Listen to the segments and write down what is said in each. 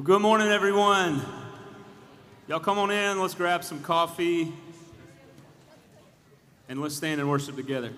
Well, good morning, everyone. Y'all come on in. Let's grab some coffee and let's stand and worship together.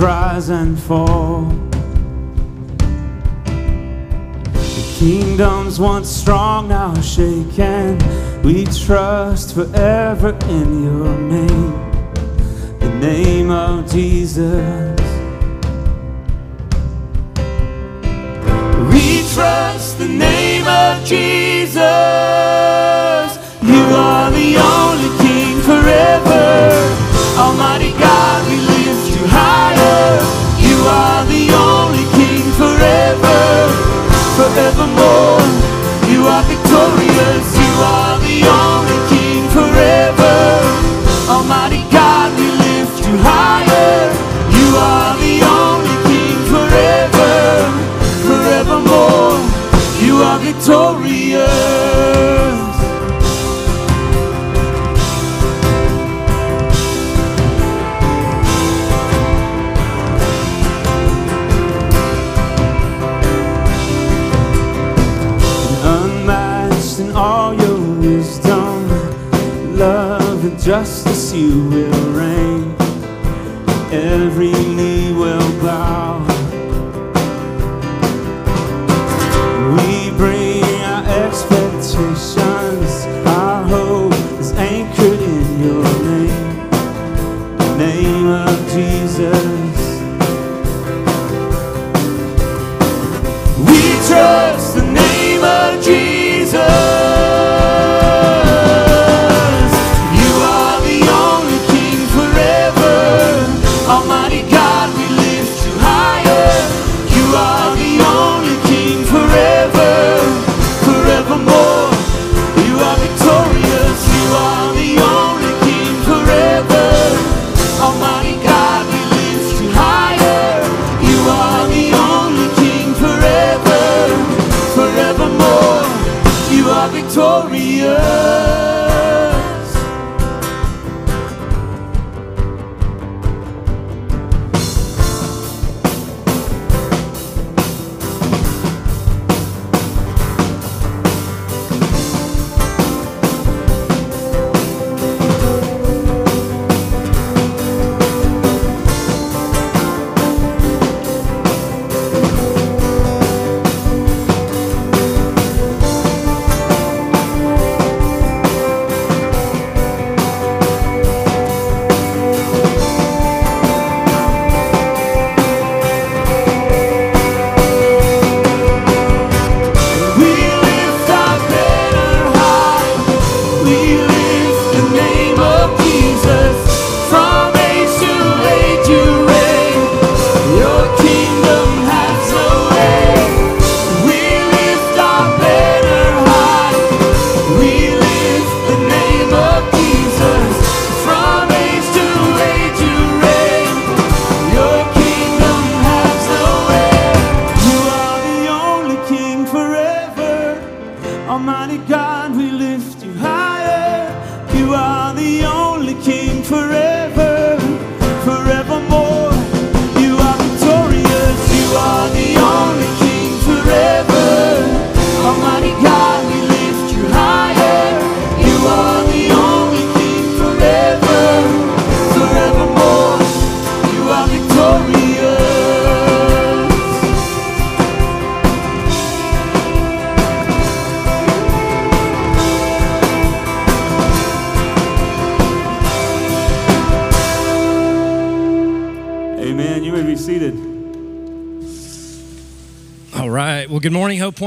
rise and fall. The kingdoms once strong now shaken. We trust forever in your name, the name of Jesus. We trust the name of Jesus. You are the only King forever.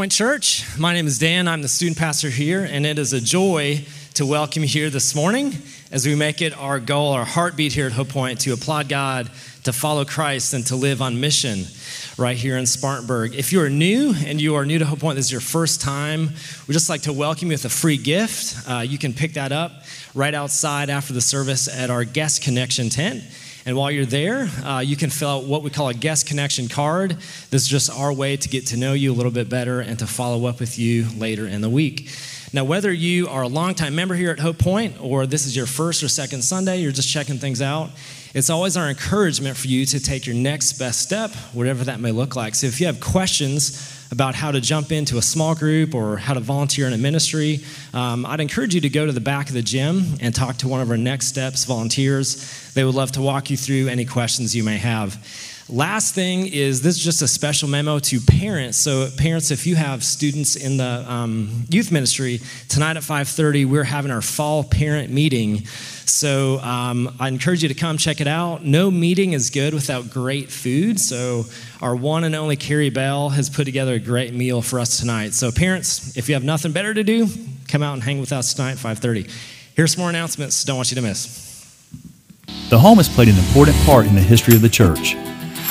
Point Church. My name is Dan. I'm the student pastor here, and it is a joy to welcome you here this morning as we make it our goal, our heartbeat here at Hope Point to applaud God, to follow Christ, and to live on mission right here in Spartanburg. If you are new and you are new to Hope Point, this is your first time, we'd just like to welcome you with a free gift. Uh, you can pick that up right outside after the service at our guest connection tent. And while you're there, uh, you can fill out what we call a guest connection card. This is just our way to get to know you a little bit better and to follow up with you later in the week. Now, whether you are a longtime member here at Hope Point or this is your first or second Sunday, you're just checking things out, it's always our encouragement for you to take your next best step, whatever that may look like. So if you have questions, about how to jump into a small group or how to volunteer in a ministry, um, I'd encourage you to go to the back of the gym and talk to one of our Next Steps volunteers. They would love to walk you through any questions you may have. Last thing is this is just a special memo to parents. So parents, if you have students in the um, youth ministry tonight at 5:30, we're having our fall parent meeting. So um, I encourage you to come check it out. No meeting is good without great food. So our one and only Carrie Bell has put together a great meal for us tonight. So parents, if you have nothing better to do, come out and hang with us tonight at 5:30. Here's some more announcements. Don't want you to miss. The home has played an important part in the history of the church.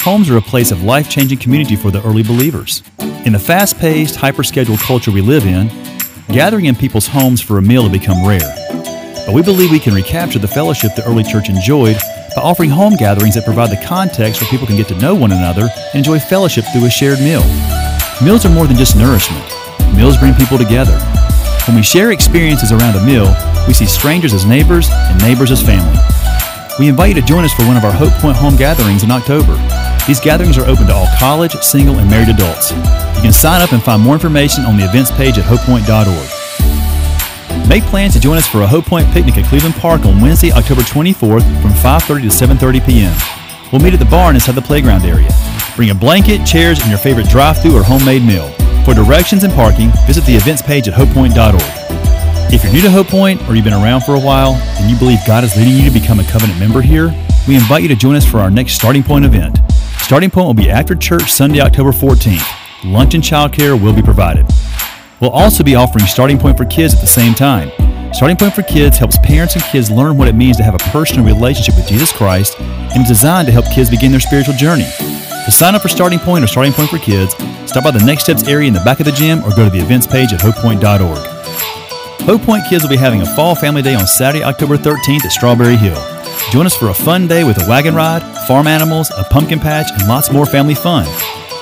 Homes are a place of life changing community for the early believers. In the fast paced, hyper scheduled culture we live in, gathering in people's homes for a meal has become rare. But we believe we can recapture the fellowship the early church enjoyed by offering home gatherings that provide the context where people can get to know one another and enjoy fellowship through a shared meal. Meals are more than just nourishment, meals bring people together. When we share experiences around a meal, we see strangers as neighbors and neighbors as family. We invite you to join us for one of our Hope Point home gatherings in October. These gatherings are open to all college, single, and married adults. You can sign up and find more information on the events page at hopepoint.org. Make plans to join us for a Hope Point picnic at Cleveland Park on Wednesday, October 24th from 5:30 to 7:30 p.m. We'll meet at the barn inside the playground area. Bring a blanket, chairs, and your favorite drive-through or homemade meal. For directions and parking, visit the events page at hopepoint.org. If you're new to Hope Point or you've been around for a while and you believe God is leading you to become a covenant member here, we invite you to join us for our next Starting Point event. Starting Point will be after church Sunday, October 14th. Lunch and childcare will be provided. We'll also be offering Starting Point for Kids at the same time. Starting Point for Kids helps parents and kids learn what it means to have a personal relationship with Jesus Christ and is designed to help kids begin their spiritual journey. To sign up for Starting Point or Starting Point for Kids, stop by the Next Steps area in the back of the gym or go to the events page at hopepoint.org. Hope Point Kids will be having a fall family day on Saturday, October 13th at Strawberry Hill. Join us for a fun day with a wagon ride, farm animals, a pumpkin patch, and lots more family fun.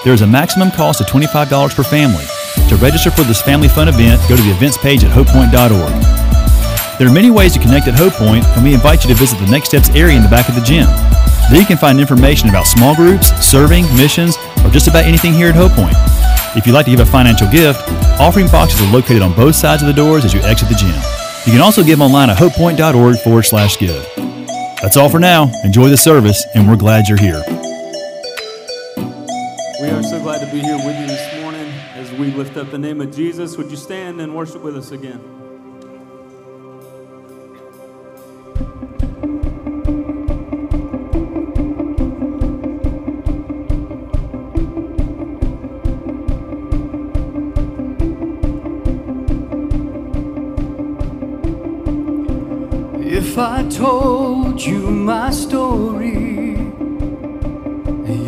There is a maximum cost of $25 per family. To register for this family fun event, go to the events page at hopepoint.org. There are many ways to connect at Hope Point, and we invite you to visit the Next Steps area in the back of the gym. There you can find information about small groups, serving, missions, or just about anything here at Hope Point. If you'd like to give a financial gift, offering boxes are located on both sides of the doors as you exit the gym. You can also give online at hopepoint.org forward slash give. That's all for now. Enjoy the service, and we're glad you're here. We are so glad to be here with you this morning as we lift up the name of Jesus. Would you stand and worship with us again? Told you my story,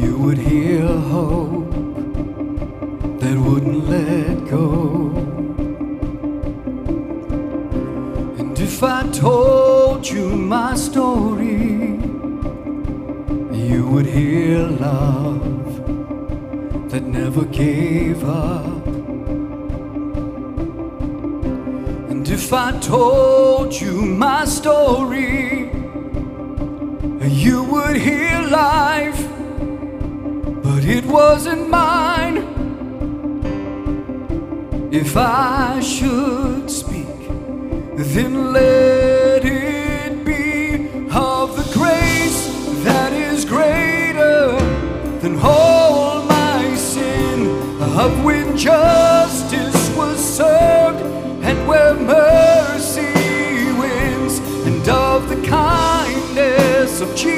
you would hear hope that wouldn't let go. And if I told you my story, you would hear love that never gave up. And if I told you my story, would hear life, but it wasn't mine. If I should speak, then let it be of the grace that is greater than all my sin, of when justice was served and where mercy wins, and of the kindness of Jesus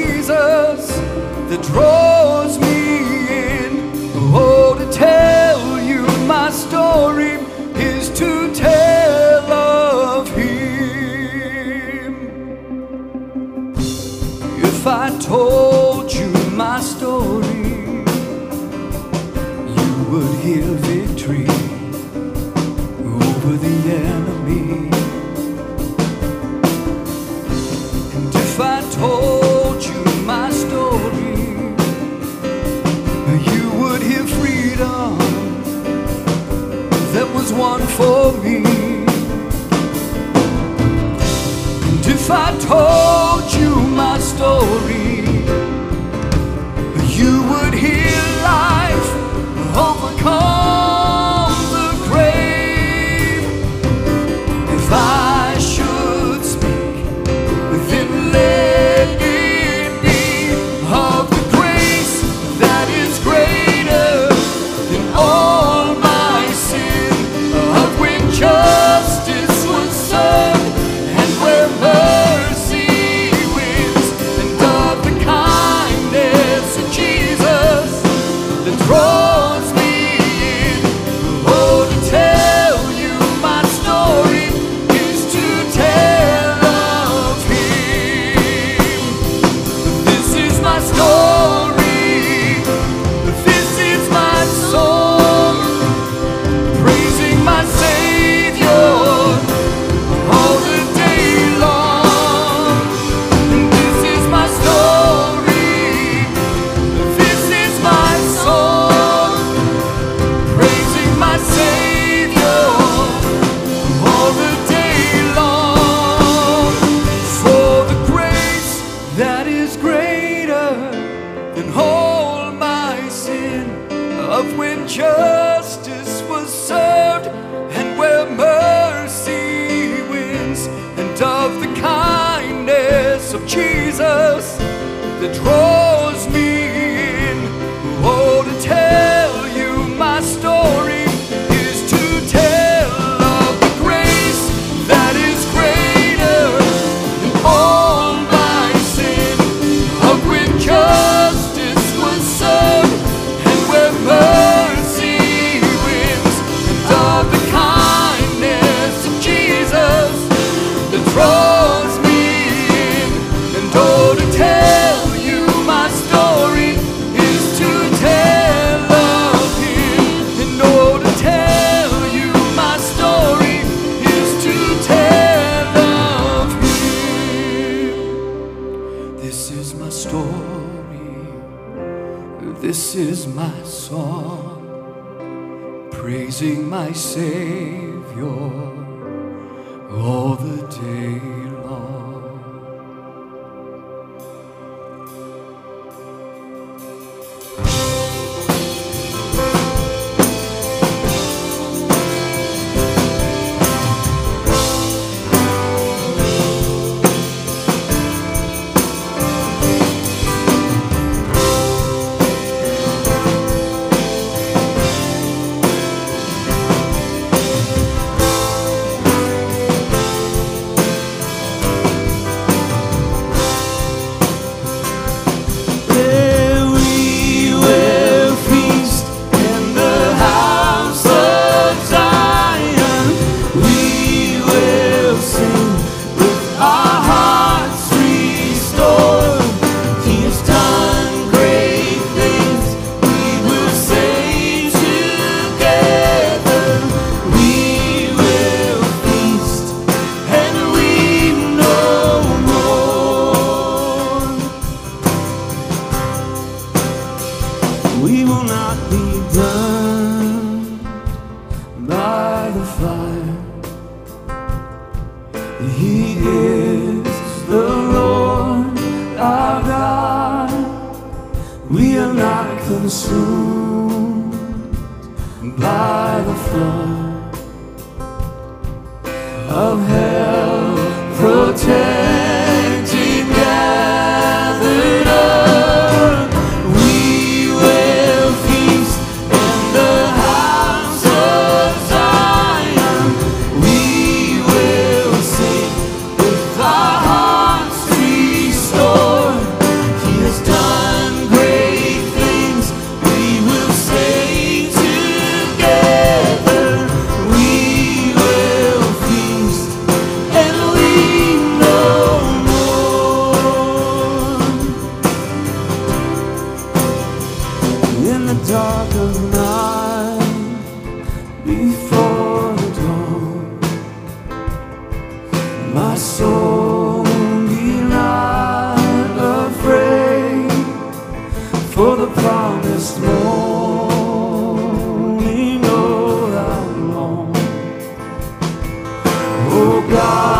나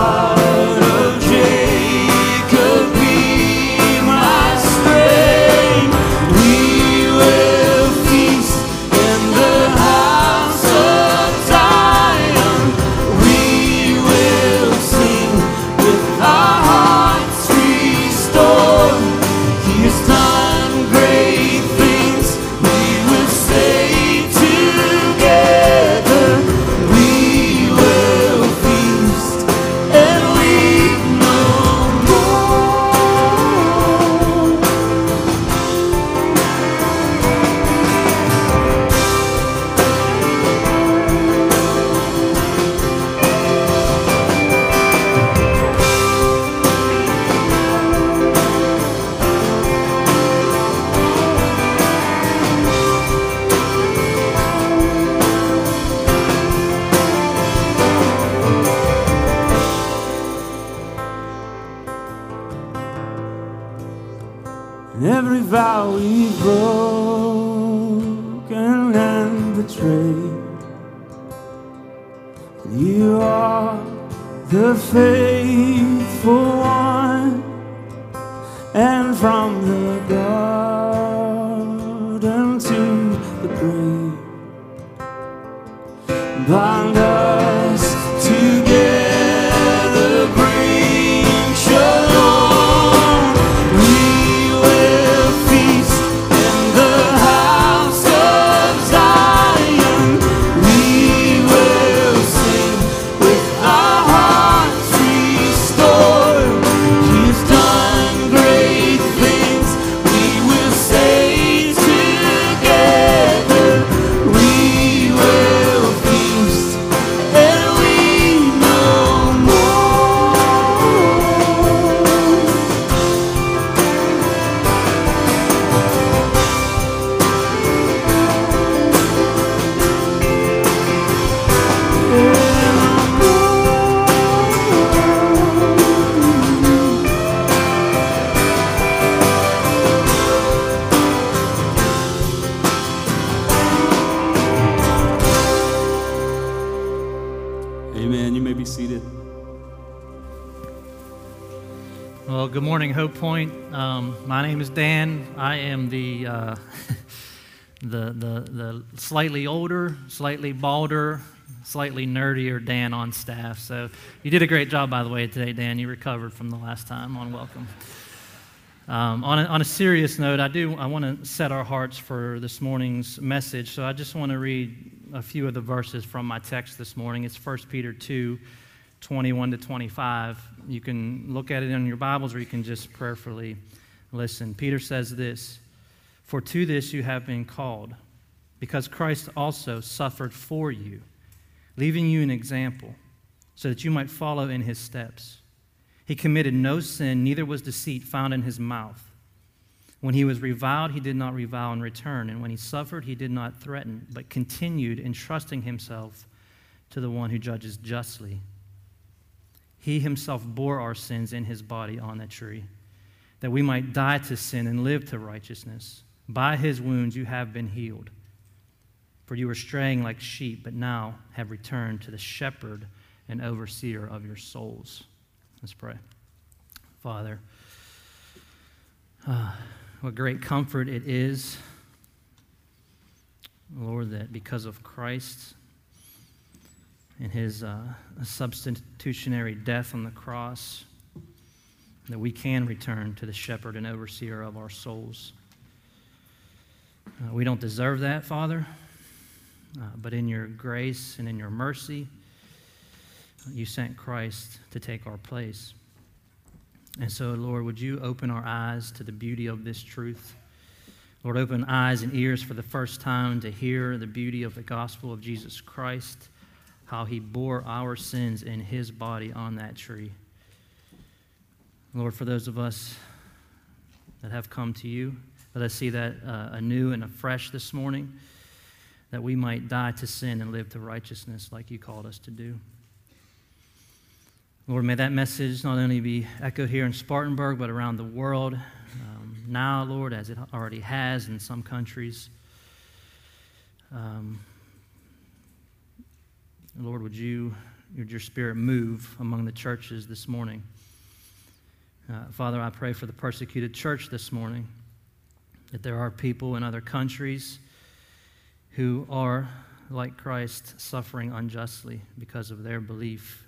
good morning, Hope Point. Um, my name is Dan. I am the, uh, the, the, the slightly older, slightly balder, slightly nerdier Dan on staff. So you did a great job, by the way, today, Dan. You recovered from the last time on welcome. Um, on, a, on a serious note, I do I want to set our hearts for this morning's message. So I just want to read a few of the verses from my text this morning. It's 1 Peter 2, 21 to 25. You can look at it in your Bibles or you can just prayerfully listen. Peter says this For to this you have been called, because Christ also suffered for you, leaving you an example, so that you might follow in his steps. He committed no sin, neither was deceit found in his mouth. When he was reviled, he did not revile in return. And when he suffered, he did not threaten, but continued entrusting himself to the one who judges justly. He himself bore our sins in his body on that tree, that we might die to sin and live to righteousness. By his wounds you have been healed. For you were straying like sheep, but now have returned to the shepherd and overseer of your souls. Let's pray. Father, uh, what great comfort it is, Lord, that because of Christ and his uh, substitutionary death on the cross, that we can return to the shepherd and overseer of our souls. Uh, we don't deserve that, Father, uh, but in your grace and in your mercy, you sent Christ to take our place. And so, Lord, would you open our eyes to the beauty of this truth? Lord, open eyes and ears for the first time to hear the beauty of the gospel of Jesus Christ, how he bore our sins in his body on that tree. Lord, for those of us that have come to you, let us see that uh, anew and afresh this morning, that we might die to sin and live to righteousness like you called us to do. Lord, may that message not only be echoed here in Spartanburg, but around the world um, now, Lord, as it already has in some countries. Um, Lord, would you, would your spirit move among the churches this morning? Uh, Father, I pray for the persecuted church this morning, that there are people in other countries who are, like Christ, suffering unjustly because of their belief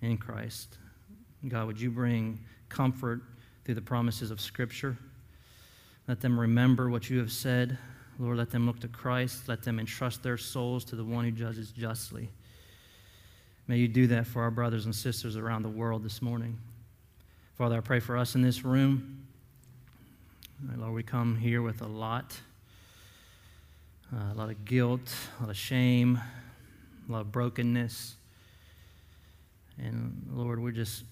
in Christ. God, would you bring comfort through the promises of Scripture? Let them remember what you have said. Lord, let them look to Christ. Let them entrust their souls to the one who judges justly. May you do that for our brothers and sisters around the world this morning. Father, I pray for us in this room. Lord, we come here with a lot uh, a lot of guilt, a lot of shame, a lot of brokenness. And Lord, we're just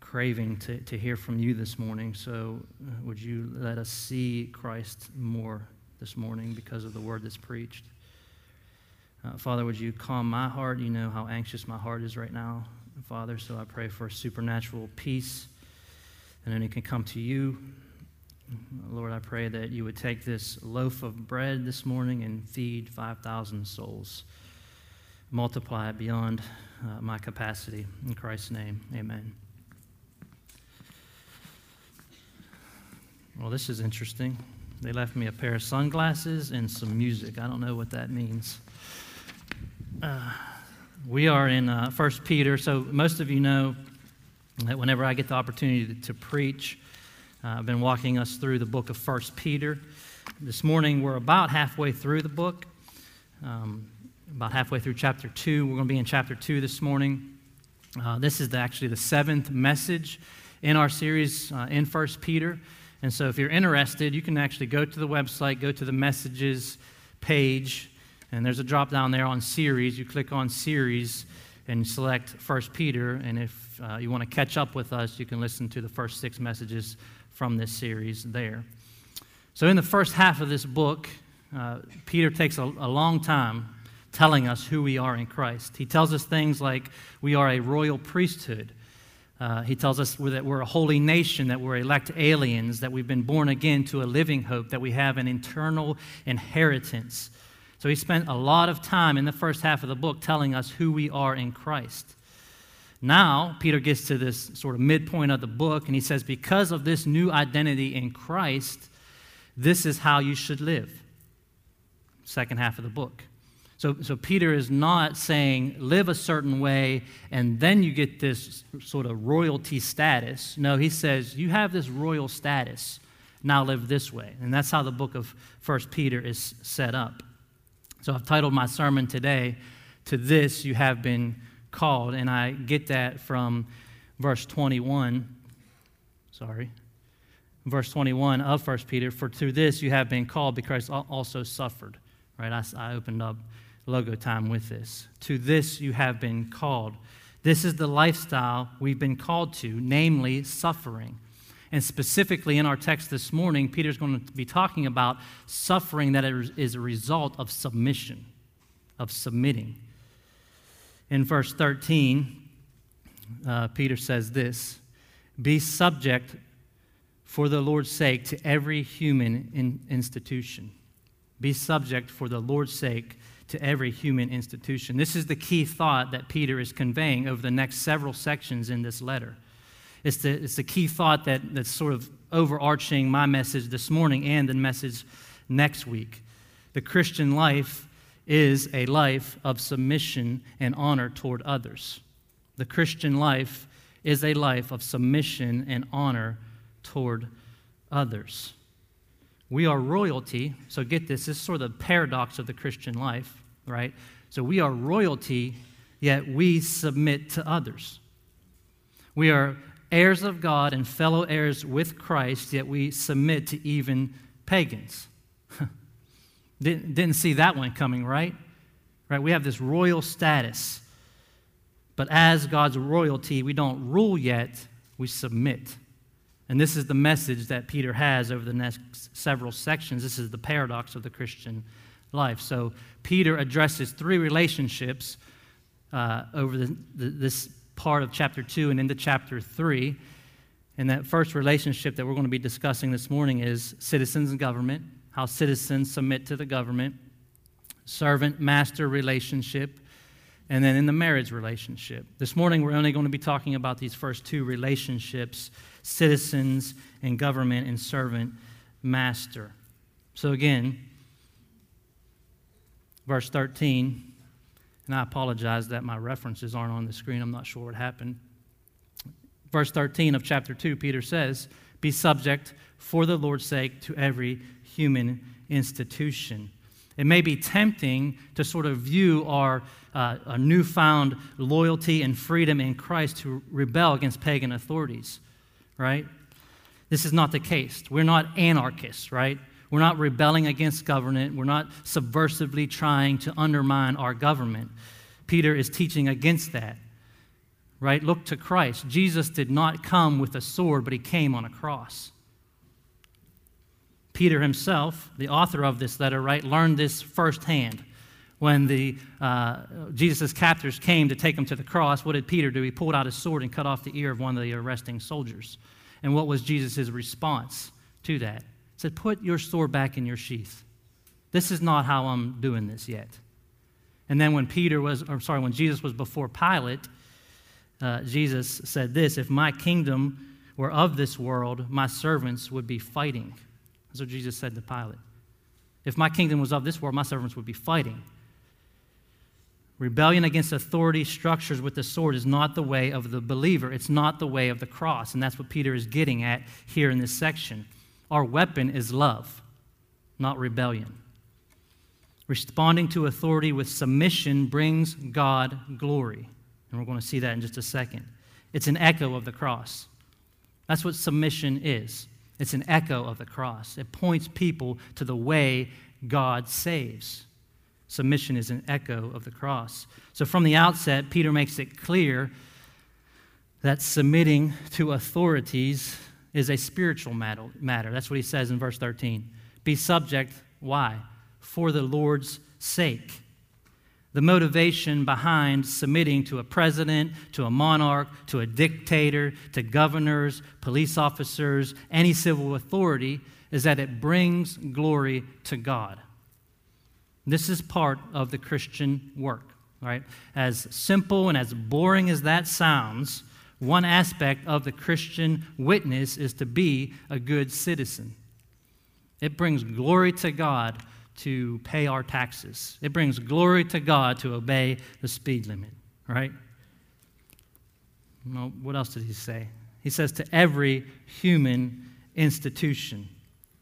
craving to, to hear from you this morning. So uh, would you let us see Christ more this morning because of the word that's preached? Uh, Father, would you calm my heart? You know how anxious my heart is right now, Father. So I pray for supernatural peace and only can come to you. Lord, I pray that you would take this loaf of bread this morning and feed 5,000 souls. Multiply it beyond uh, my capacity. In Christ's name, amen. Well, this is interesting. They left me a pair of sunglasses and some music. I don't know what that means. Uh, we are in uh, 1 Peter, so most of you know that whenever I get the opportunity to, to preach, uh, I've been walking us through the book of 1 Peter. This morning, we're about halfway through the book. Um, about halfway through chapter 2. We're going to be in chapter 2 this morning. Uh, this is the, actually the seventh message in our series uh, in First Peter. And so if you're interested, you can actually go to the website, go to the messages page, and there's a drop down there on series. You click on series and select First Peter. And if uh, you want to catch up with us, you can listen to the first six messages from this series there. So in the first half of this book, uh, Peter takes a, a long time telling us who we are in Christ. He tells us things like we are a royal priesthood. Uh, he tells us that we're a holy nation, that we're elect aliens, that we've been born again to a living hope, that we have an eternal inheritance. So he spent a lot of time in the first half of the book telling us who we are in Christ. Now, Peter gets to this sort of midpoint of the book, and he says, Because of this new identity in Christ, this is how you should live. Second half of the book. So, so Peter is not saying live a certain way and then you get this sort of royalty status. No, he says you have this royal status. Now live this way. And that's how the book of First Peter is set up. So I've titled my sermon today, To This You Have Been Called. And I get that from verse 21. Sorry. Verse 21 of 1 Peter, For to this you have been called because also suffered. Right? I, I opened up logo time with this. To this you have been called. This is the lifestyle we've been called to, namely suffering. And specifically in our text this morning, Peter's going to be talking about suffering that is a result of submission, of submitting. In verse 13, uh, Peter says this Be subject for the Lord's sake to every human in institution. Be subject for the Lord's sake to every human institution. This is the key thought that Peter is conveying over the next several sections in this letter. It's the, it's the key thought that, that's sort of overarching my message this morning and the message next week. The Christian life is a life of submission and honor toward others. The Christian life is a life of submission and honor toward others. We are royalty. So get this, this is sort of the paradox of the Christian life, right? So we are royalty, yet we submit to others. We are heirs of God and fellow heirs with Christ, yet we submit to even pagans. didn't, didn't see that one coming, right? Right? We have this royal status. But as God's royalty, we don't rule yet, we submit. And this is the message that Peter has over the next several sections. This is the paradox of the Christian life. So, Peter addresses three relationships uh, over the, the, this part of chapter 2 and into chapter 3. And that first relationship that we're going to be discussing this morning is citizens and government, how citizens submit to the government, servant master relationship, and then in the marriage relationship. This morning, we're only going to be talking about these first two relationships citizens and government and servant master. So, again, verse 13, and I apologize that my references aren't on the screen. I'm not sure what happened. Verse 13 of chapter 2, Peter says, Be subject for the Lord's sake to every human institution. It may be tempting to sort of view our uh, newfound loyalty and freedom in Christ to rebel against pagan authorities, right? This is not the case. We're not anarchists, right? We're not rebelling against government. We're not subversively trying to undermine our government. Peter is teaching against that, right? Look to Christ. Jesus did not come with a sword, but he came on a cross. Peter himself, the author of this letter, right, learned this firsthand. When the uh, Jesus' captors came to take him to the cross, what did Peter do? He pulled out his sword and cut off the ear of one of the arresting soldiers. And what was Jesus' response to that? He said, Put your sword back in your sheath. This is not how I'm doing this yet. And then when Peter was, or sorry, when Jesus was before Pilate, uh, Jesus said this If my kingdom were of this world, my servants would be fighting that's what Jesus said to Pilate. If my kingdom was of this world, my servants would be fighting. Rebellion against authority structures with the sword is not the way of the believer. It's not the way of the cross. And that's what Peter is getting at here in this section. Our weapon is love, not rebellion. Responding to authority with submission brings God glory. And we're going to see that in just a second. It's an echo of the cross. That's what submission is. It's an echo of the cross. It points people to the way God saves. Submission is an echo of the cross. So, from the outset, Peter makes it clear that submitting to authorities is a spiritual matter. That's what he says in verse 13. Be subject, why? For the Lord's sake the motivation behind submitting to a president, to a monarch, to a dictator, to governors, police officers, any civil authority is that it brings glory to God. This is part of the Christian work, right? As simple and as boring as that sounds, one aspect of the Christian witness is to be a good citizen. It brings glory to God to pay our taxes. It brings glory to God to obey the speed limit, right? Well, what else did he say? He says to every human institution,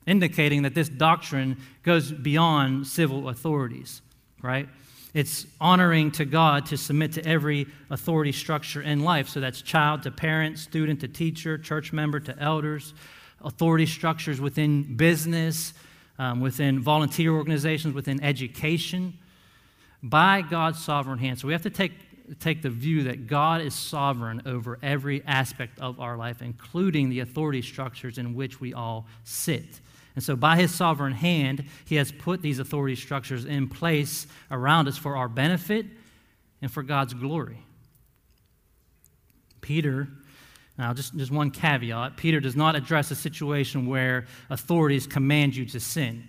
indicating that this doctrine goes beyond civil authorities, right? It's honoring to God to submit to every authority structure in life. So that's child to parent, student to teacher, church member to elders, authority structures within business, um, within volunteer organizations, within education, by God's sovereign hand. So we have to take, take the view that God is sovereign over every aspect of our life, including the authority structures in which we all sit. And so, by his sovereign hand, he has put these authority structures in place around us for our benefit and for God's glory. Peter now, just, just one caveat Peter does not address a situation where authorities command you to sin,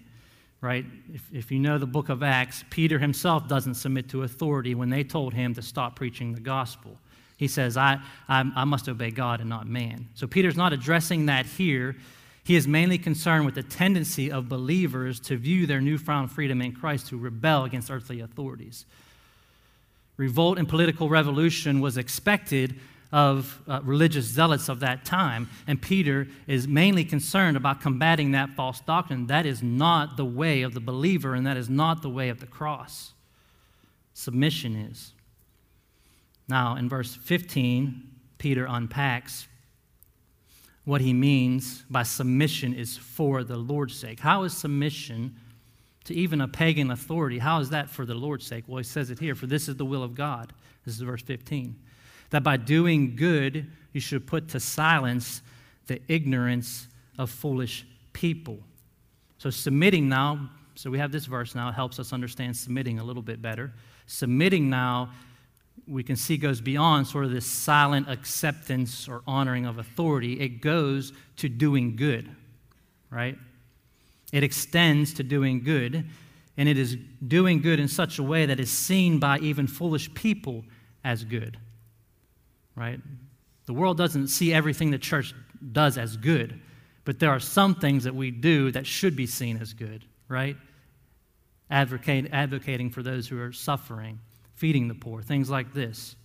right? If, if you know the book of Acts, Peter himself doesn't submit to authority when they told him to stop preaching the gospel. He says, I, I, I must obey God and not man. So Peter's not addressing that here. He is mainly concerned with the tendency of believers to view their newfound freedom in Christ to rebel against earthly authorities. Revolt and political revolution was expected of uh, religious zealots of that time. And Peter is mainly concerned about combating that false doctrine. That is not the way of the believer, and that is not the way of the cross. Submission is. Now, in verse 15, Peter unpacks what he means by submission is for the Lord's sake. How is submission to even a pagan authority? How is that for the Lord's sake? Well, he says it here for this is the will of God. This is verse 15 that by doing good, you should put to silence the ignorance of foolish people. So, submitting now, so we have this verse now, helps us understand submitting a little bit better. Submitting now, we can see goes beyond sort of this silent acceptance or honoring of authority. It goes to doing good, right? It extends to doing good, and it is doing good in such a way that is seen by even foolish people as good right? The world doesn't see everything the church does as good, but there are some things that we do that should be seen as good, right? Advocate, advocating for those who are suffering, feeding the poor, things like this.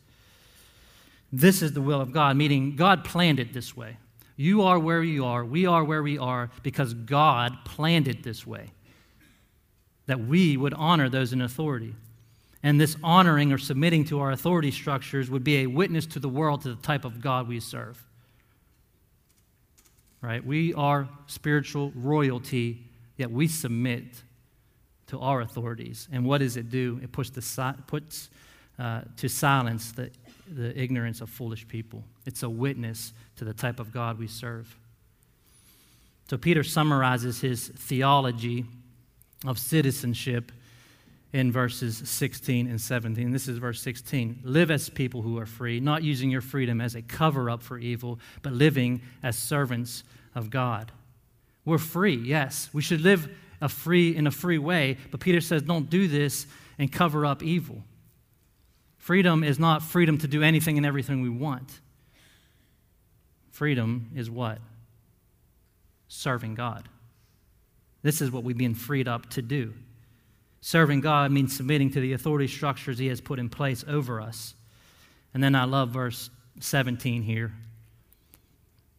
This is the will of God, meaning God planned it this way. You are where you are, we are where we are because God planned it this way. That we would honor those in authority. And this honoring or submitting to our authority structures would be a witness to the world to the type of God we serve. Right? We are spiritual royalty, yet we submit to our authorities. And what does it do? It puts, the, puts uh, to silence the, the ignorance of foolish people. It's a witness to the type of God we serve. So Peter summarizes his theology of citizenship in verses 16 and 17. This is verse 16. Live as people who are free, not using your freedom as a cover up for evil, but living as servants of God. We're free, yes. We should live a free in a free way, but Peter says don't do this and cover up evil. Freedom is not freedom to do anything and everything we want. Freedom is what? Serving God. This is what we've been freed up to do. Serving God means submitting to the authority structures He has put in place over us. And then I love verse 17 here.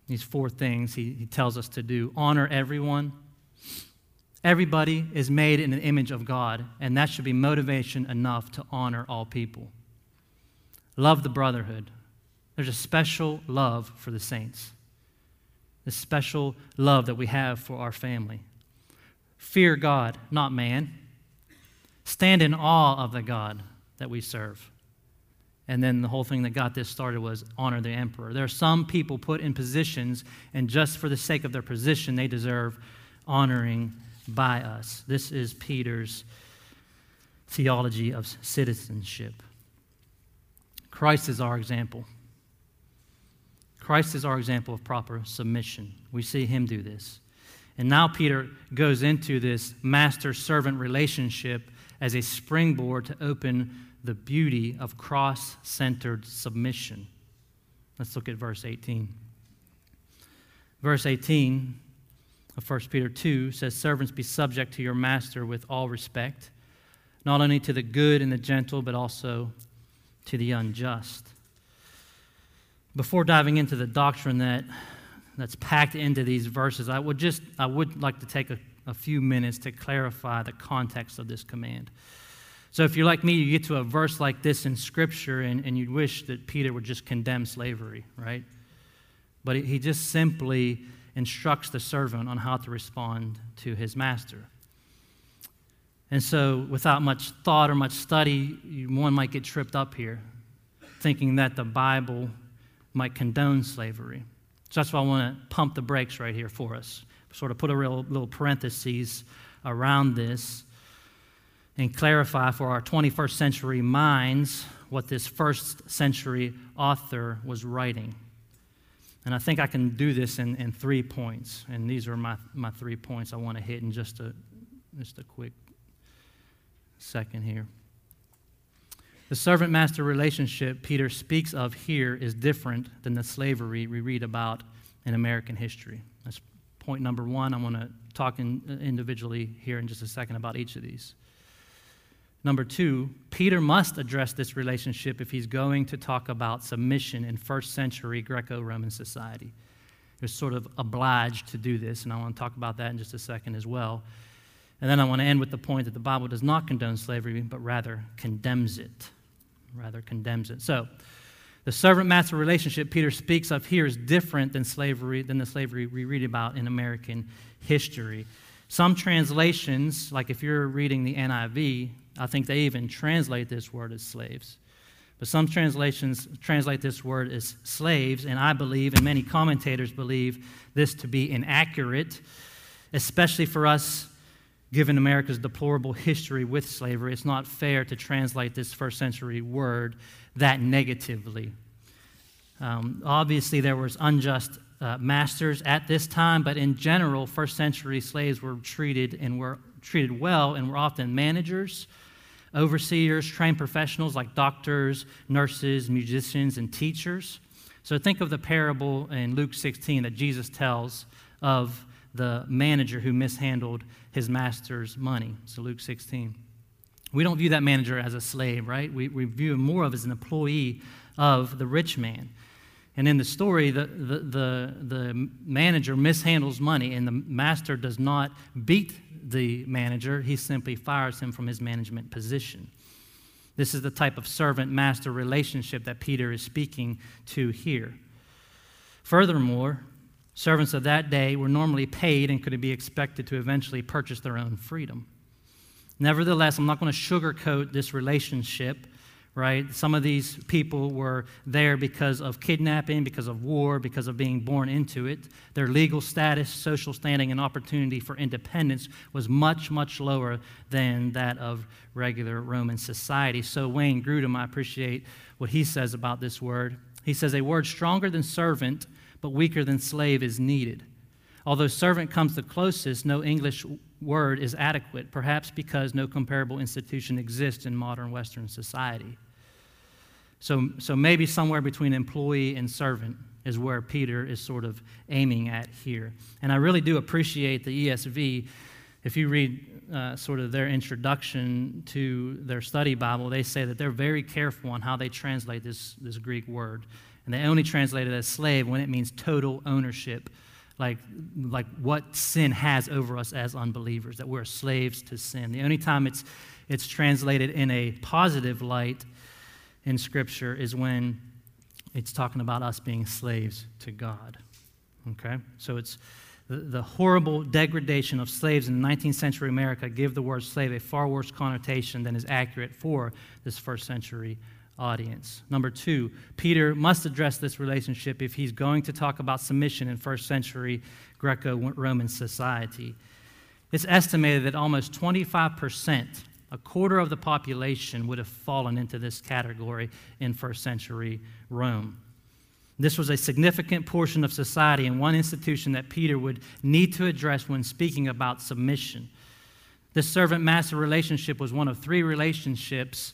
These four things he, he tells us to do honor everyone. Everybody is made in the image of God, and that should be motivation enough to honor all people. Love the brotherhood. There's a special love for the saints, the special love that we have for our family. Fear God, not man. Stand in awe of the God that we serve. And then the whole thing that got this started was honor the emperor. There are some people put in positions, and just for the sake of their position, they deserve honoring by us. This is Peter's theology of citizenship. Christ is our example. Christ is our example of proper submission. We see him do this. And now Peter goes into this master servant relationship as a springboard to open the beauty of cross centered submission. Let's look at verse 18. Verse 18 of 1 Peter 2 says, Servants, be subject to your master with all respect, not only to the good and the gentle, but also to the unjust. Before diving into the doctrine that, that's packed into these verses, I would just I would like to take a, a few minutes to clarify the context of this command. So, if you're like me, you get to a verse like this in Scripture and, and you wish that Peter would just condemn slavery, right? But he just simply instructs the servant on how to respond to his master. And so, without much thought or much study, one might get tripped up here, thinking that the Bible might condone slavery. So that's why I want to pump the brakes right here for us. Sort of put a real little parentheses around this and clarify for our 21st century minds what this first century author was writing. And I think I can do this in, in three points. And these are my, my three points I want to hit in just a, just a quick second here. The servant master relationship Peter speaks of here is different than the slavery we read about in American history. That's point number one. I want to talk in, individually here in just a second about each of these. Number two, Peter must address this relationship if he's going to talk about submission in first century Greco Roman society. He was sort of obliged to do this, and I want to talk about that in just a second as well. And then I want to end with the point that the Bible does not condone slavery, but rather condemns it. Rather condemns it. So, the servant master relationship Peter speaks of here is different than slavery than the slavery we read about in American history. Some translations, like if you're reading the NIV, I think they even translate this word as slaves. But some translations translate this word as slaves, and I believe, and many commentators believe, this to be inaccurate, especially for us, given America's deplorable history with slavery. It's not fair to translate this first century word that negatively. Um, obviously, there was unjust uh, masters at this time, but in general, first century slaves were treated and were treated well and were often managers overseers, trained professionals like doctors, nurses, musicians, and teachers. So think of the parable in Luke 16 that Jesus tells of the manager who mishandled his master's money. So Luke 16. We don't view that manager as a slave, right? We, we view him more of as an employee of the rich man. And in the story, the, the, the, the manager mishandles money, and the master does not beat the manager, he simply fires him from his management position. This is the type of servant master relationship that Peter is speaking to here. Furthermore, servants of that day were normally paid and could be expected to eventually purchase their own freedom. Nevertheless, I'm not going to sugarcoat this relationship right? Some of these people were there because of kidnapping, because of war, because of being born into it. Their legal status, social standing, and opportunity for independence was much, much lower than that of regular Roman society. So, Wayne Grudem, I appreciate what he says about this word. He says, A word stronger than servant, but weaker than slave is needed. Although servant comes the closest, no English word is adequate, perhaps because no comparable institution exists in modern Western society. So, so maybe somewhere between employee and servant is where Peter is sort of aiming at here. And I really do appreciate the ESV. If you read uh, sort of their introduction to their study Bible, they say that they're very careful on how they translate this, this Greek word. And they only translate it as slave when it means total ownership like, like what sin has over us as unbelievers, that we're slaves to sin. The only time it's, it's translated in a positive light in Scripture is when it's talking about us being slaves to God. Okay? So it's the, the horrible degradation of slaves in 19th century America give the word slave a far worse connotation than is accurate for this first century audience. Number two, Peter must address this relationship if he's going to talk about submission in first century Greco Roman society. It's estimated that almost 25%, a quarter of the population, would have fallen into this category in first century Rome. This was a significant portion of society and one institution that Peter would need to address when speaking about submission. The servant master relationship was one of three relationships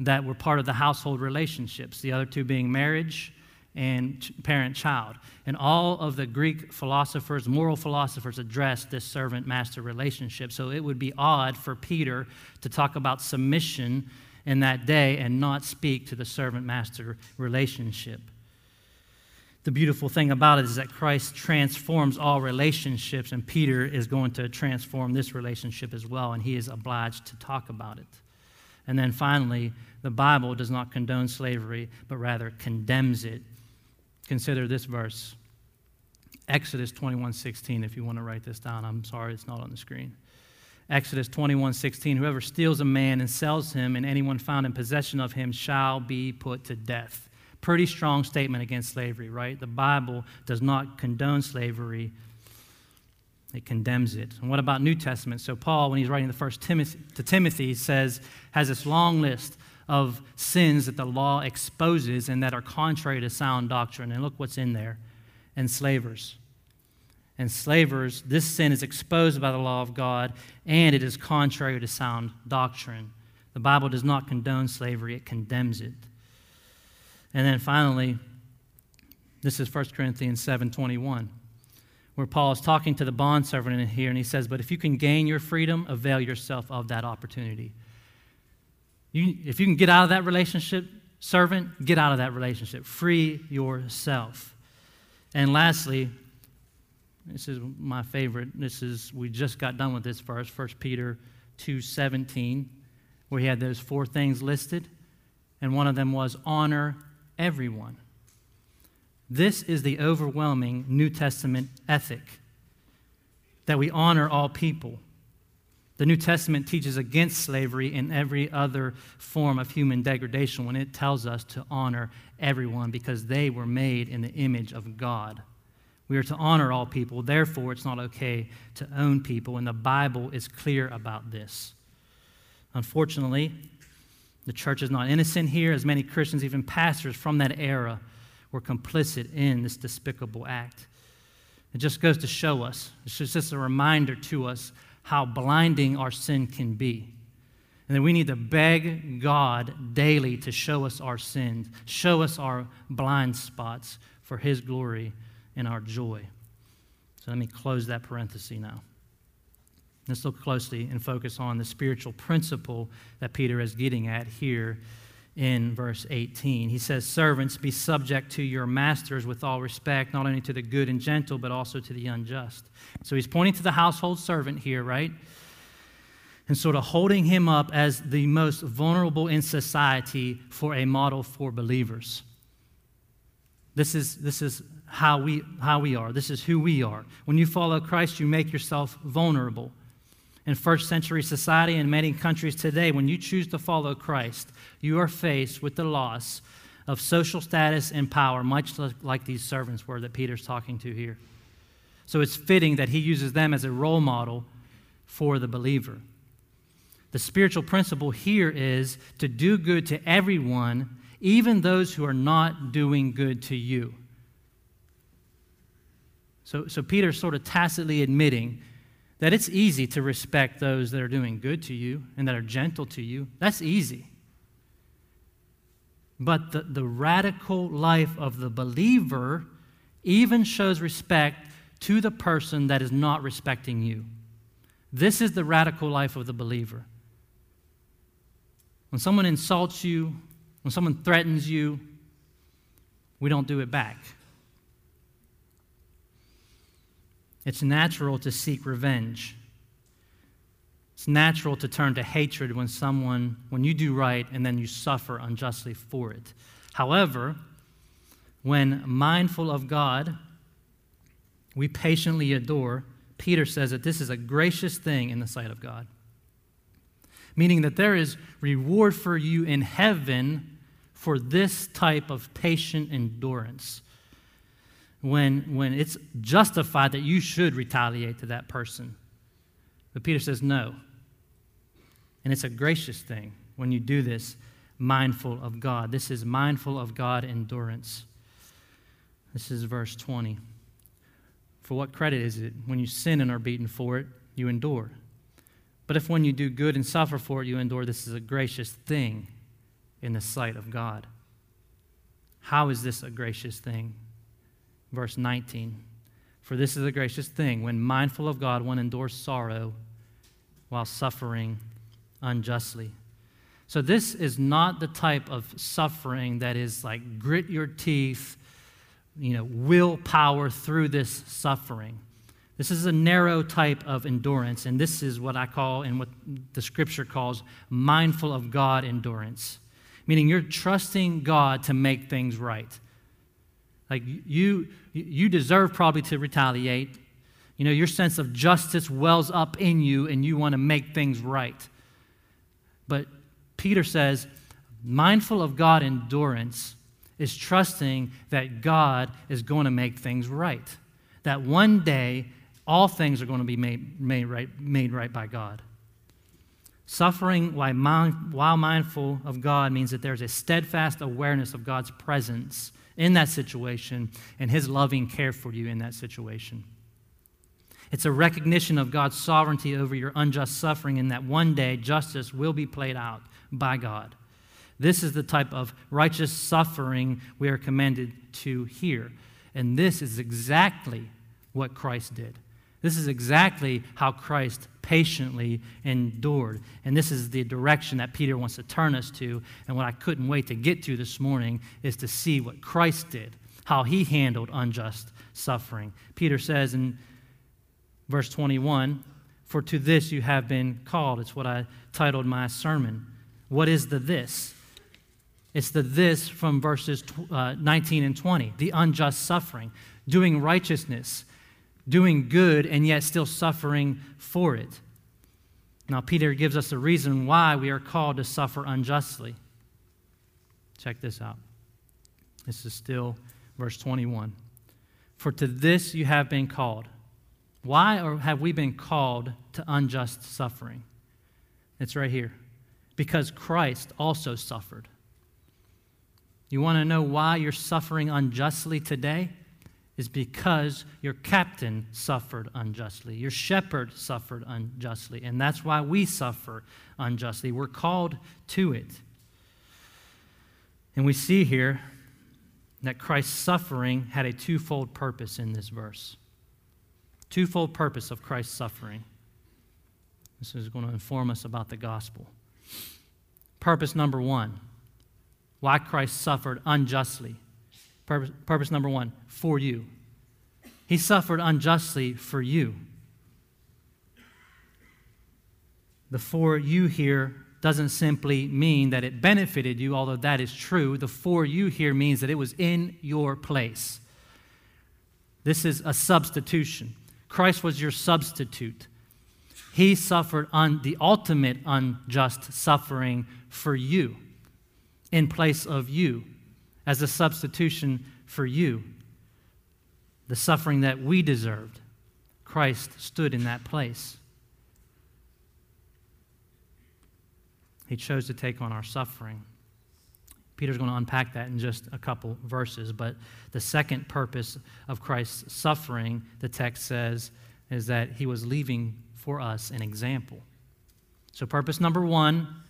that were part of the household relationships, the other two being marriage and parent child. And all of the Greek philosophers, moral philosophers, addressed this servant master relationship. So it would be odd for Peter to talk about submission in that day and not speak to the servant master relationship. The beautiful thing about it is that Christ transforms all relationships, and Peter is going to transform this relationship as well, and he is obliged to talk about it. And then finally, the Bible does not condone slavery, but rather condemns it. Consider this verse. Exodus 21:16 if you want to write this down. I'm sorry it's not on the screen. Exodus 21:16 Whoever steals a man and sells him and anyone found in possession of him shall be put to death. Pretty strong statement against slavery, right? The Bible does not condone slavery. It condemns it. And what about New Testament? So Paul when he's writing the first Timothy to Timothy says has this long list of sins that the law exposes and that are contrary to sound doctrine. And look what's in there enslavers. Enslavers, this sin is exposed by the law of God and it is contrary to sound doctrine. The Bible does not condone slavery, it condemns it. And then finally, this is 1 Corinthians 7:21, where Paul is talking to the bondservant in here, and he says, But if you can gain your freedom, avail yourself of that opportunity. You, if you can get out of that relationship, servant, get out of that relationship. Free yourself. And lastly, this is my favorite. This is we just got done with this verse, 1 Peter 2:17, where he had those four things listed, and one of them was honor everyone. This is the overwhelming New Testament ethic that we honor all people. The New Testament teaches against slavery and every other form of human degradation when it tells us to honor everyone because they were made in the image of God. We are to honor all people, therefore, it's not okay to own people, and the Bible is clear about this. Unfortunately, the church is not innocent here, as many Christians, even pastors from that era, were complicit in this despicable act. It just goes to show us, it's just a reminder to us how blinding our sin can be. And that we need to beg God daily to show us our sins, show us our blind spots for His glory and our joy. So let me close that parenthesis now. Let's look closely and focus on the spiritual principle that Peter is getting at here in verse 18. He says, Servants, be subject to your masters with all respect, not only to the good and gentle, but also to the unjust. So he's pointing to the household servant here, right? And sort of holding him up as the most vulnerable in society for a model for believers. This is, this is how, we, how we are. This is who we are. When you follow Christ, you make yourself vulnerable in first century society and many countries today, when you choose to follow Christ, you are faced with the loss of social status and power, much like these servants were that Peter's talking to here. So it's fitting that he uses them as a role model for the believer. The spiritual principle here is to do good to everyone, even those who are not doing good to you. So, so Peter's sort of tacitly admitting that it's easy to respect those that are doing good to you and that are gentle to you. That's easy. But the, the radical life of the believer even shows respect to the person that is not respecting you. This is the radical life of the believer. When someone insults you, when someone threatens you, we don't do it back. It's natural to seek revenge. It's natural to turn to hatred when someone, when you do right and then you suffer unjustly for it. However, when mindful of God, we patiently adore, Peter says that this is a gracious thing in the sight of God. Meaning that there is reward for you in heaven for this type of patient endurance when, when it's justified that you should retaliate to that person. But Peter says no. And it's a gracious thing when you do this mindful of God. This is mindful of God endurance. This is verse 20. For what credit is it when you sin and are beaten for it, you endure? But if when you do good and suffer for it, you endure, this is a gracious thing in the sight of God. How is this a gracious thing? Verse 19 For this is a gracious thing when mindful of God, one endures sorrow while suffering unjustly. So, this is not the type of suffering that is like grit your teeth, you know, willpower through this suffering. This is a narrow type of endurance, and this is what I call, and what the scripture calls, mindful of God endurance. Meaning you're trusting God to make things right. Like you, you deserve probably to retaliate. You know, your sense of justice wells up in you, and you want to make things right. But Peter says, mindful of God endurance is trusting that God is going to make things right. That one day all things are going to be made, made, right, made right by God. Suffering while, while mindful of God means that there's a steadfast awareness of God's presence in that situation and His loving care for you in that situation. It's a recognition of God's sovereignty over your unjust suffering, and that one day justice will be played out by God. This is the type of righteous suffering we are commanded to hear. And this is exactly what Christ did. This is exactly how Christ patiently endured. And this is the direction that Peter wants to turn us to. And what I couldn't wait to get to this morning is to see what Christ did, how he handled unjust suffering. Peter says in verse 21 For to this you have been called. It's what I titled my sermon. What is the this? It's the this from verses uh, 19 and 20, the unjust suffering, doing righteousness doing good and yet still suffering for it. Now, Peter gives us a reason why we are called to suffer unjustly. Check this out. This is still verse 21. For to this you have been called. Why or have we been called to unjust suffering? It's right here. Because Christ also suffered. You want to know why you're suffering unjustly today? Is because your captain suffered unjustly, your shepherd suffered unjustly, and that's why we suffer unjustly. We're called to it. And we see here that Christ's suffering had a twofold purpose in this verse. Twofold purpose of Christ's suffering. This is going to inform us about the gospel. Purpose number one why Christ suffered unjustly Purpose, purpose number one for you. He suffered unjustly for you. The for you here doesn't simply mean that it benefited you, although that is true. The for you here means that it was in your place. This is a substitution. Christ was your substitute. He suffered on the ultimate unjust suffering for you in place of you as a substitution for you. The suffering that we deserved, Christ stood in that place. He chose to take on our suffering. Peter's going to unpack that in just a couple verses, but the second purpose of Christ's suffering, the text says, is that he was leaving for us an example. So, purpose number one,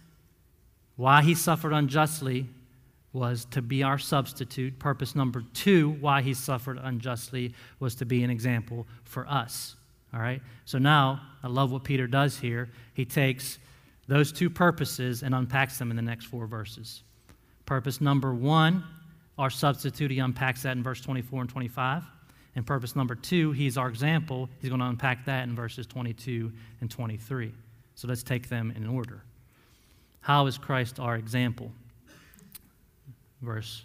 why he suffered unjustly was to be our substitute. Purpose number two, why he suffered unjustly, was to be an example for us. All right? So now, I love what Peter does here. He takes those two purposes and unpacks them in the next four verses. Purpose number one, our substitute, he unpacks that in verse 24 and 25. And purpose number two, he's our example. He's going to unpack that in verses 22 and 23. So let's take them in order. How is Christ our example? Verse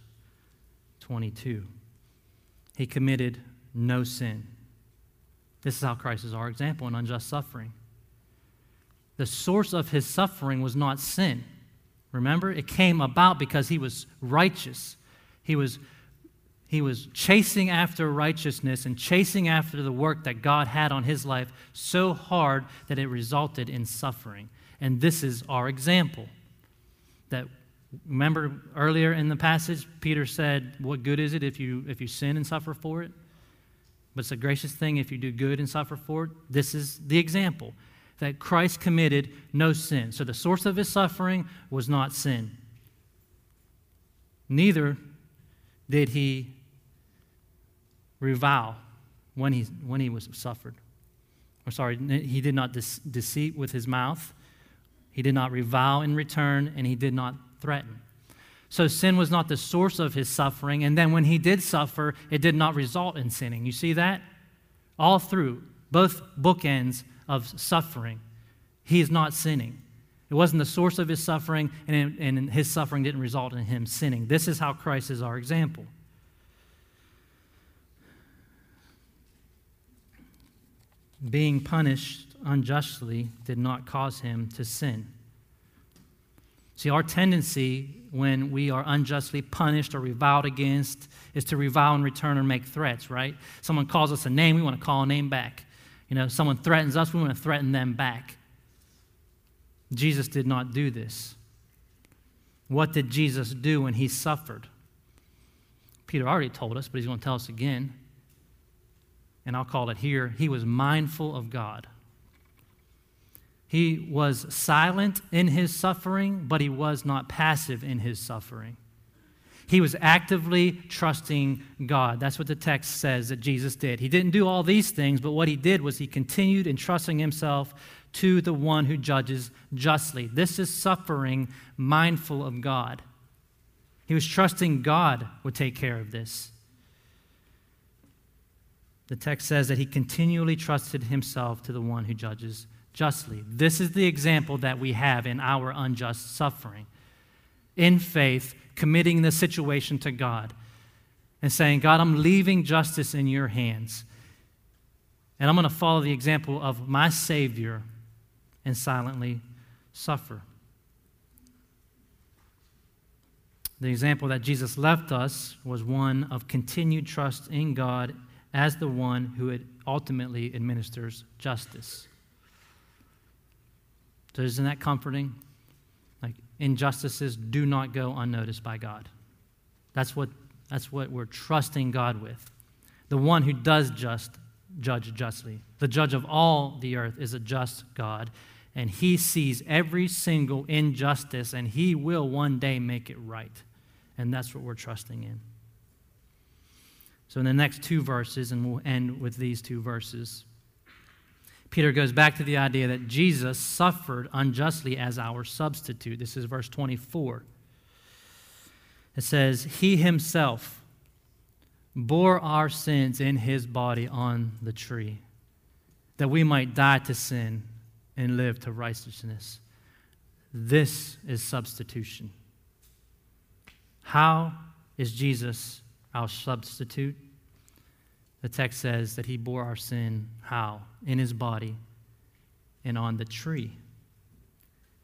22. He committed no sin. This is how Christ is our example in unjust suffering. The source of his suffering was not sin. Remember, it came about because he was righteous. He was, he was chasing after righteousness and chasing after the work that God had on his life so hard that it resulted in suffering. And this is our example that Remember earlier in the passage, Peter said, What good is it if you, if you sin and suffer for it? But it's a gracious thing if you do good and suffer for it. This is the example that Christ committed no sin. So the source of his suffering was not sin. Neither did he revile when he, when he was suffered. Or sorry, he did not deceit with his mouth. He did not revile in return, and he did not threaten. So sin was not the source of his suffering. And then when he did suffer, it did not result in sinning. You see that? All through both bookends of suffering, he is not sinning. It wasn't the source of his suffering, and, and his suffering didn't result in him sinning. This is how Christ is our example. Being punished unjustly did not cause him to sin. See, our tendency when we are unjustly punished or reviled against is to revile in return or make threats, right? Someone calls us a name, we want to call a name back. You know, someone threatens us, we want to threaten them back. Jesus did not do this. What did Jesus do when he suffered? Peter already told us, but he's going to tell us again. And I'll call it here. He was mindful of God. He was silent in his suffering, but he was not passive in his suffering. He was actively trusting God. That's what the text says that Jesus did. He didn't do all these things, but what he did was he continued entrusting himself to the one who judges justly. This is suffering mindful of God. He was trusting God would take care of this. The text says that he continually trusted himself to the one who judges justly. This is the example that we have in our unjust suffering. In faith, committing the situation to God and saying, God, I'm leaving justice in your hands. And I'm going to follow the example of my Savior and silently suffer. The example that Jesus left us was one of continued trust in God as the one who ultimately administers justice. So, isn't that comforting? Like, injustices do not go unnoticed by God. That's what, that's what we're trusting God with. The one who does just judge justly. The judge of all the earth is a just God, and he sees every single injustice, and he will one day make it right. And that's what we're trusting in. So, in the next two verses, and we'll end with these two verses. Peter goes back to the idea that Jesus suffered unjustly as our substitute. This is verse 24. It says, He himself bore our sins in his body on the tree, that we might die to sin and live to righteousness. This is substitution. How is Jesus our substitute? The text says that he bore our sin, how? In his body and on the tree.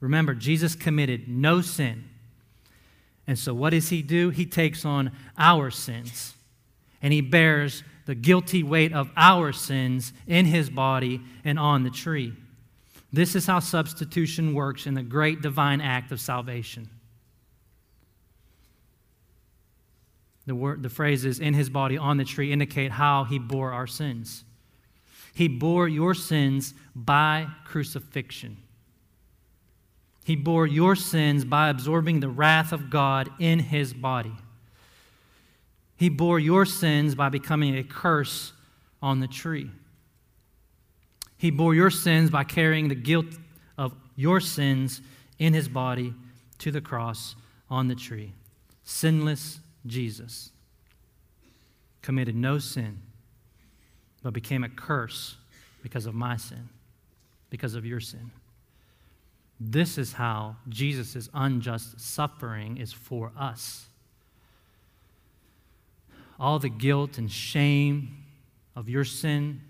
Remember, Jesus committed no sin. And so, what does he do? He takes on our sins and he bears the guilty weight of our sins in his body and on the tree. This is how substitution works in the great divine act of salvation. The, word, the phrases in his body on the tree indicate how he bore our sins. He bore your sins by crucifixion. He bore your sins by absorbing the wrath of God in his body. He bore your sins by becoming a curse on the tree. He bore your sins by carrying the guilt of your sins in his body to the cross on the tree. Sinless Jesus committed no sin, but became a curse because of my sin, because of your sin. This is how Jesus' unjust suffering is for us. All the guilt and shame of your sin,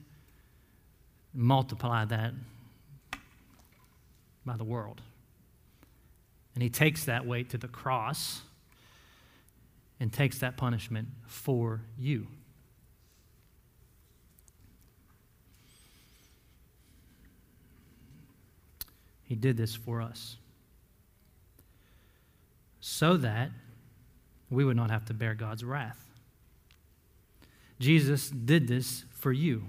multiply that by the world. And he takes that weight to the cross and takes that punishment for you. He did this for us so that we would not have to bear God's wrath. Jesus did this for you.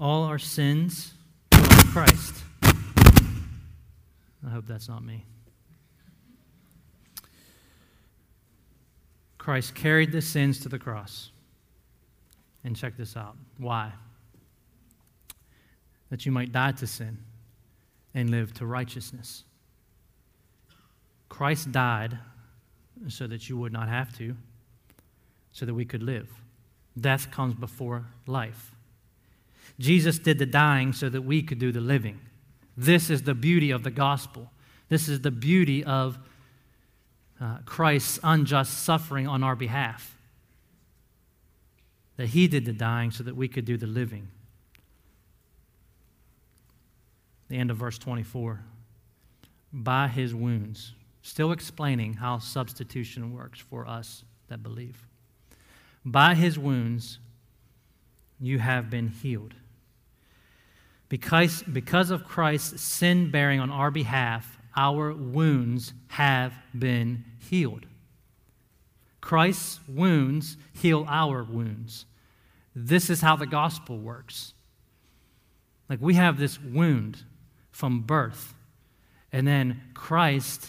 All our sins Christ. I hope that's not me. Christ carried the sins to the cross. And check this out. Why? That you might die to sin and live to righteousness. Christ died so that you would not have to, so that we could live. Death comes before life. Jesus did the dying so that we could do the living. This is the beauty of the gospel. This is the beauty of uh, Christ's unjust suffering on our behalf. That he did the dying so that we could do the living. The end of verse 24. By his wounds, still explaining how substitution works for us that believe. By his wounds, you have been healed. Because, because of Christ's sin bearing on our behalf, our wounds have been healed. Christ's wounds heal our wounds. This is how the gospel works. Like we have this wound from birth, and then Christ,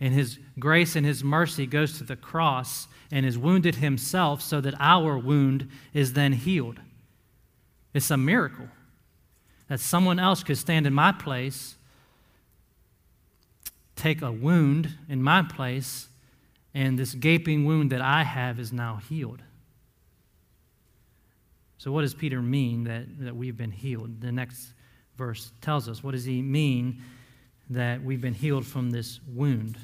in his grace and his mercy, goes to the cross and is wounded himself so that our wound is then healed. It's a miracle that someone else could stand in my place, take a wound in my place, and this gaping wound that I have is now healed. So, what does Peter mean that, that we've been healed? The next verse tells us. What does he mean that we've been healed from this wound?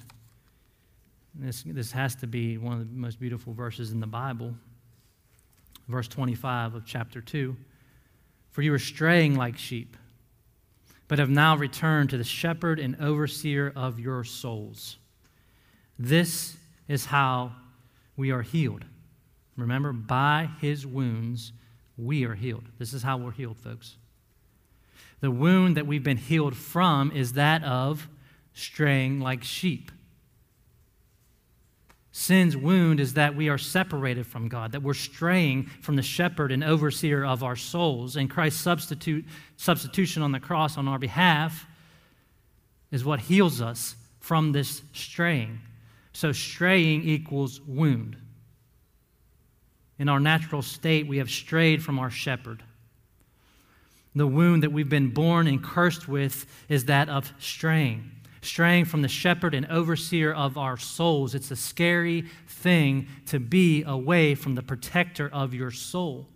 This, this has to be one of the most beautiful verses in the Bible. Verse 25 of chapter 2 For you were straying like sheep, but have now returned to the shepherd and overseer of your souls. This is how we are healed. Remember, by his wounds, we are healed. This is how we're healed, folks. The wound that we've been healed from is that of straying like sheep. Sin's wound is that we are separated from God, that we're straying from the shepherd and overseer of our souls. And Christ's substitute, substitution on the cross on our behalf is what heals us from this straying. So, straying equals wound. In our natural state, we have strayed from our shepherd. The wound that we've been born and cursed with is that of straying, straying from the shepherd and overseer of our souls. It's a scary thing to be away from the protector of your soul.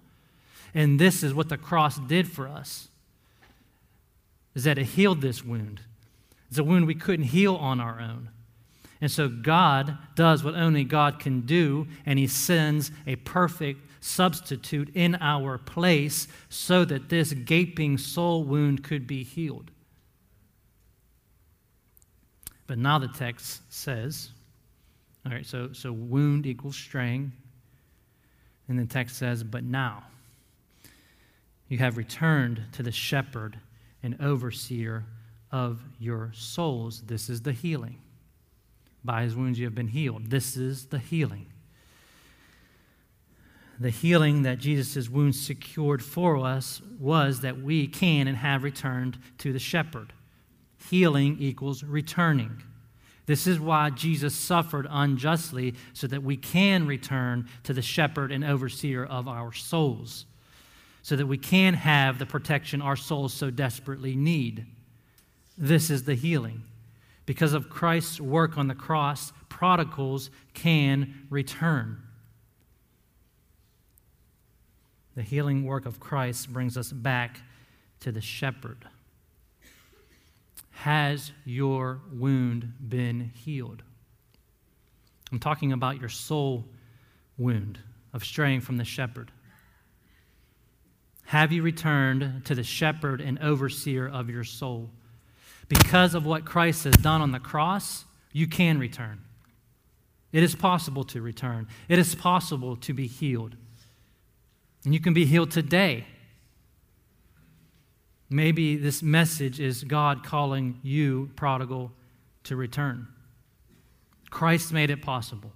And this is what the cross did for us. Is that it healed this wound. It's a wound we couldn't heal on our own. And so God does what only God can do, and He sends a perfect substitute in our place so that this gaping soul wound could be healed. But now the text says, all right, so, so wound equals straying. And the text says, but now you have returned to the shepherd and overseer of your souls. This is the healing. By his wounds you have been healed. This is the healing. The healing that Jesus' wounds secured for us was that we can and have returned to the shepherd. Healing equals returning. This is why Jesus suffered unjustly, so that we can return to the shepherd and overseer of our souls, so that we can have the protection our souls so desperately need. This is the healing. Because of Christ's work on the cross, prodigals can return. The healing work of Christ brings us back to the shepherd. Has your wound been healed? I'm talking about your soul wound of straying from the shepherd. Have you returned to the shepherd and overseer of your soul? Because of what Christ has done on the cross, you can return. It is possible to return, it is possible to be healed. And you can be healed today. Maybe this message is God calling you, prodigal, to return. Christ made it possible.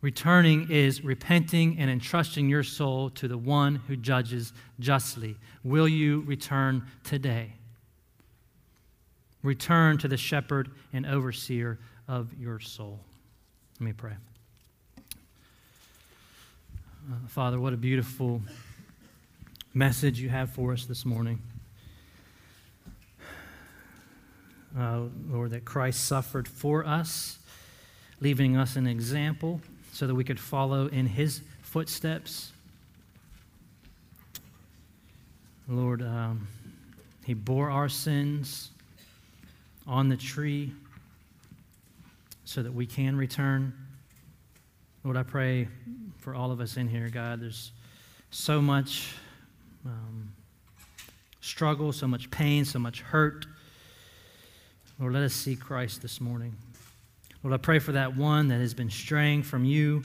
Returning is repenting and entrusting your soul to the one who judges justly. Will you return today? Return to the shepherd and overseer of your soul. Let me pray. Uh, Father, what a beautiful message you have for us this morning. Uh, Lord, that Christ suffered for us, leaving us an example so that we could follow in his footsteps. Lord, um, he bore our sins on the tree so that we can return. Lord, I pray for all of us in here, God. There's so much um, struggle, so much pain, so much hurt. Lord, let us see Christ this morning. Lord, I pray for that one that has been straying from you,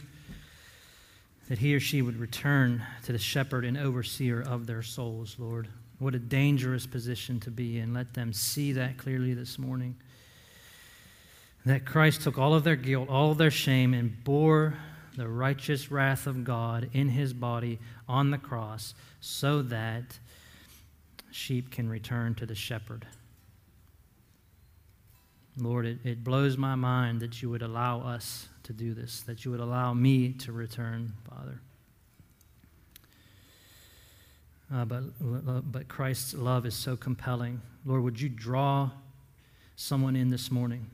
that he or she would return to the shepherd and overseer of their souls, Lord. What a dangerous position to be in. Let them see that clearly this morning. That Christ took all of their guilt, all of their shame, and bore the righteous wrath of God in his body on the cross so that sheep can return to the shepherd. Lord, it, it blows my mind that you would allow us to do this, that you would allow me to return, Father. Uh, but, uh, but Christ's love is so compelling. Lord, would you draw someone in this morning?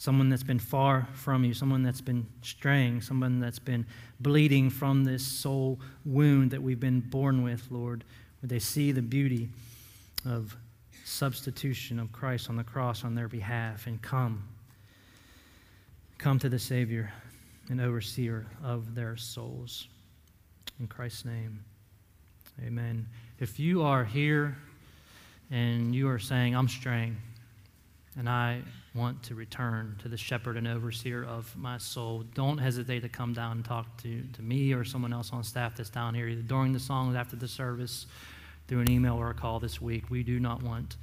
Someone that's been far from you, someone that's been straying, someone that's been bleeding from this soul wound that we've been born with, Lord. Would they see the beauty of substitution of Christ on the cross on their behalf and come. Come to the Savior and overseer of their souls. In Christ's name, amen. If you are here and you are saying, I'm straying and I want to return to the shepherd and overseer of my soul, don't hesitate to come down and talk to, to me or someone else on staff that's down here, either during the songs, after the service through an email or a call this week. We do not want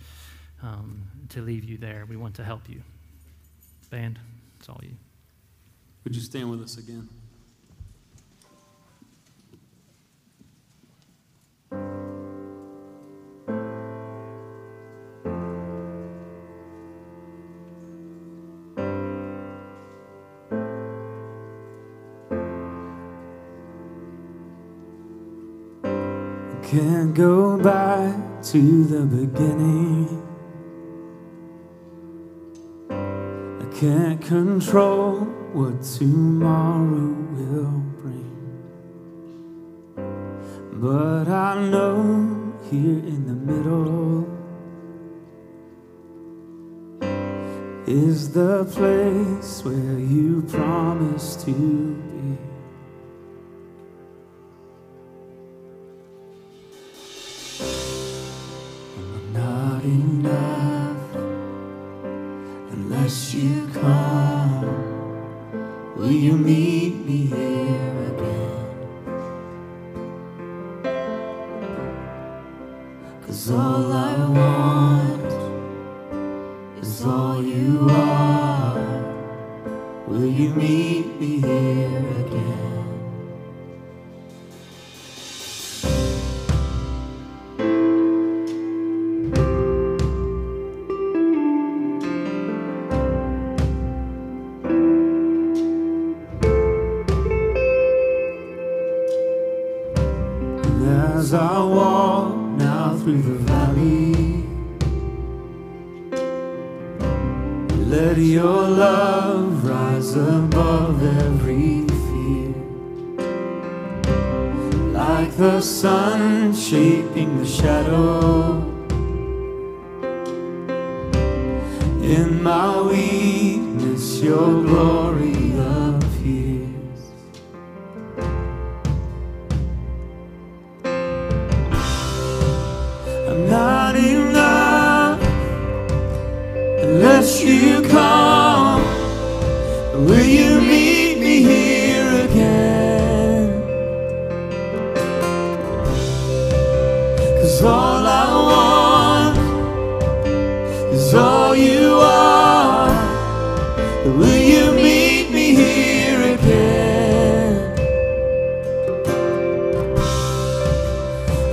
um, to leave you there. We want to help you. Band, it's all you. Would you stand with us again? Can't go back to the beginning. I can't control what tomorrow will bring. But I know here in the middle is the place where you promised to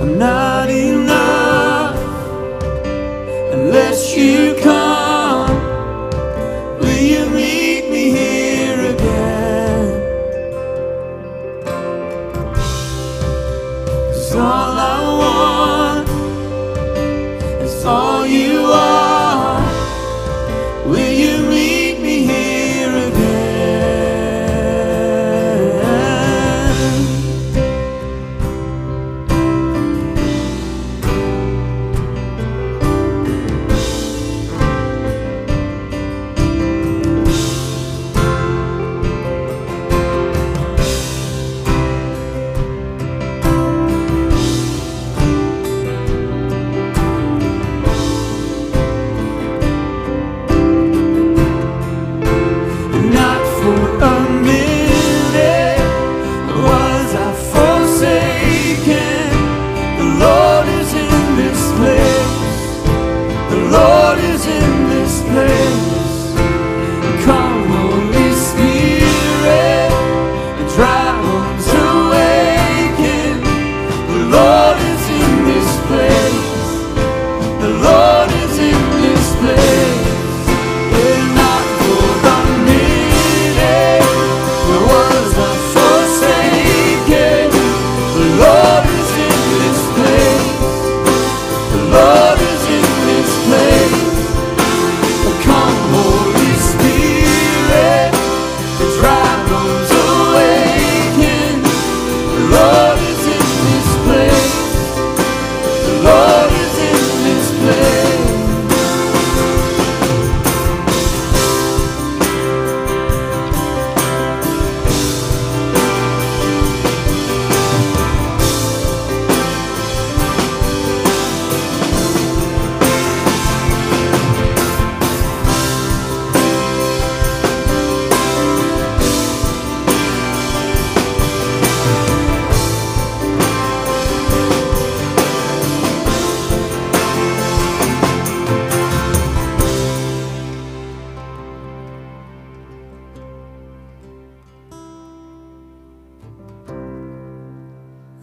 Not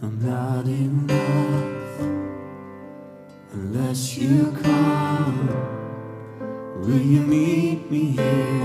I'm not enough unless you come. Will you meet me here?